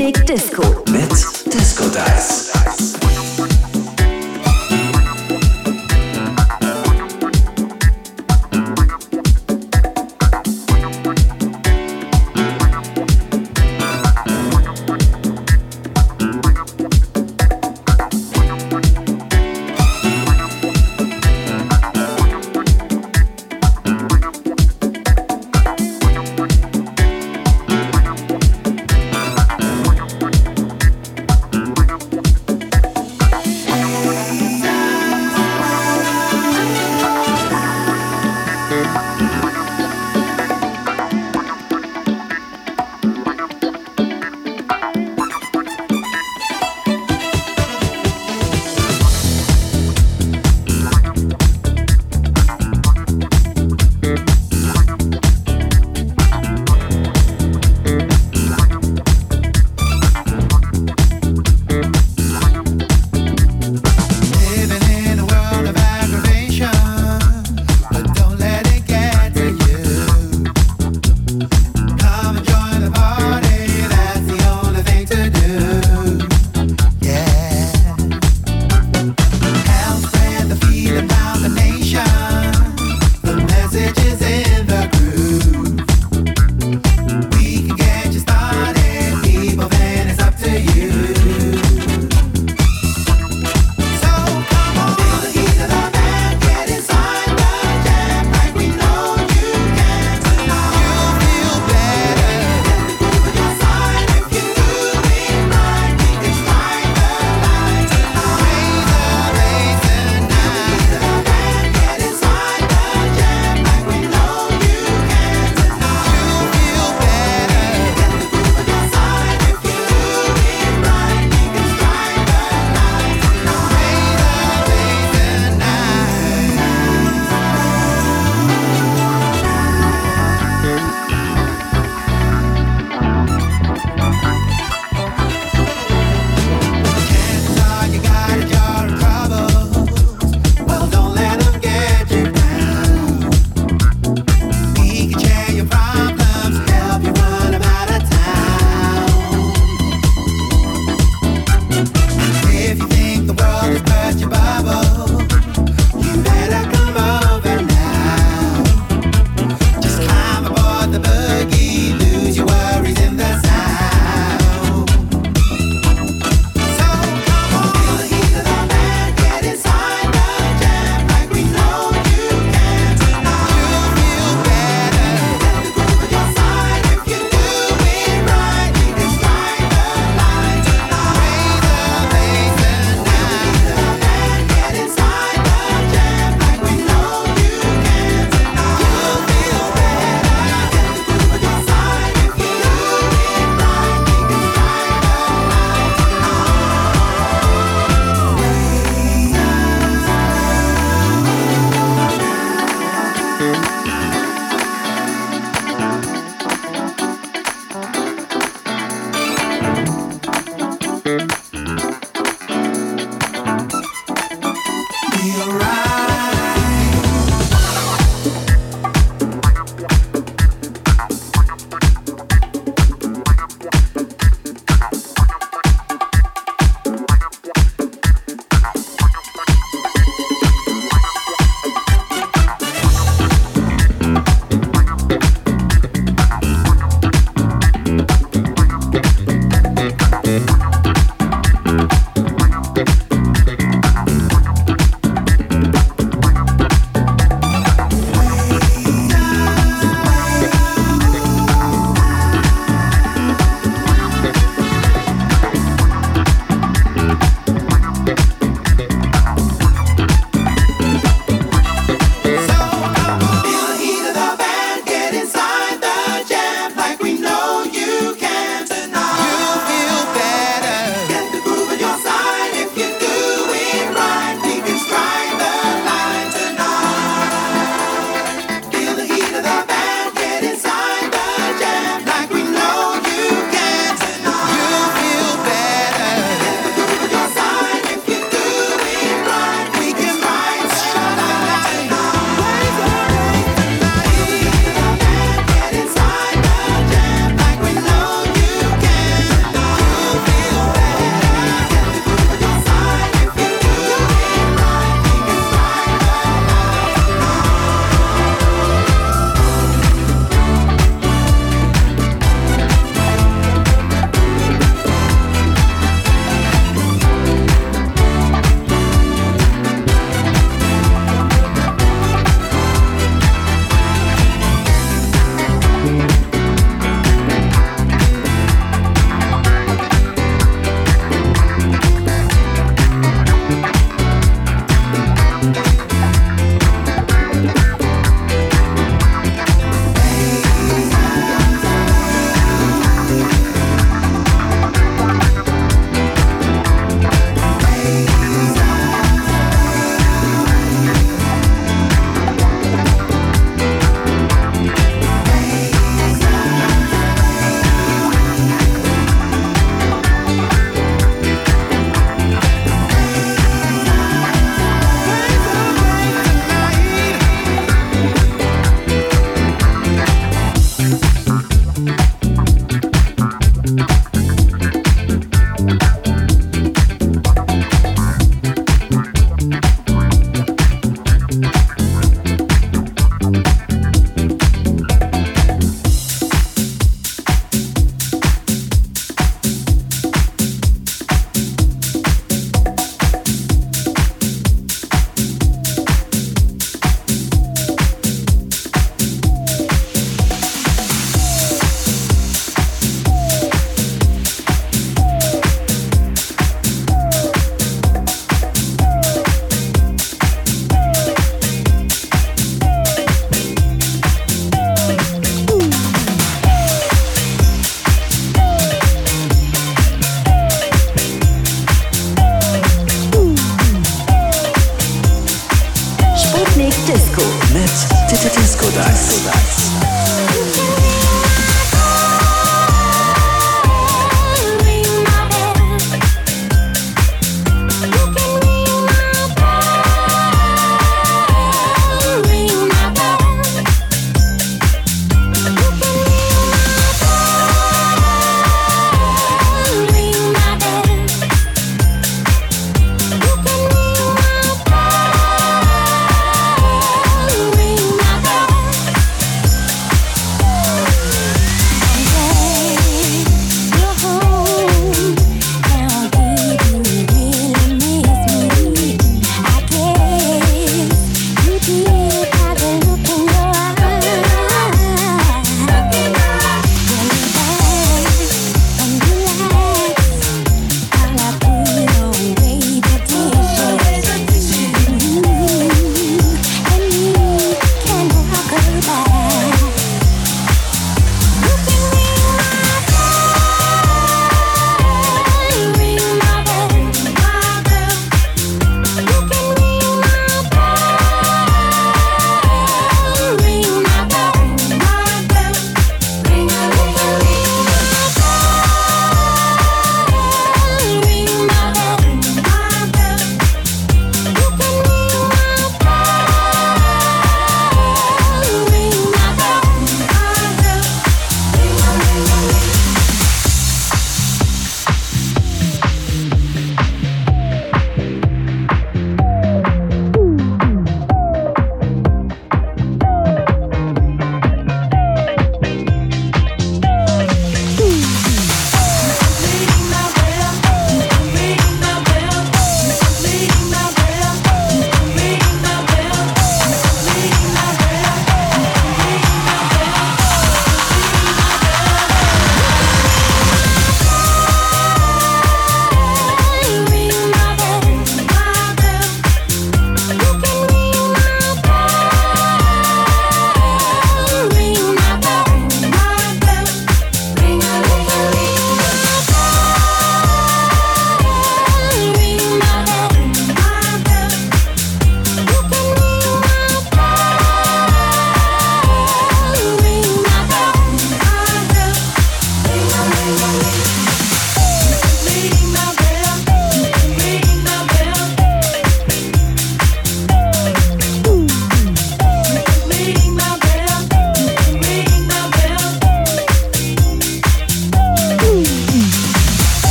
Sputnik Disco. Mit Disco Dice.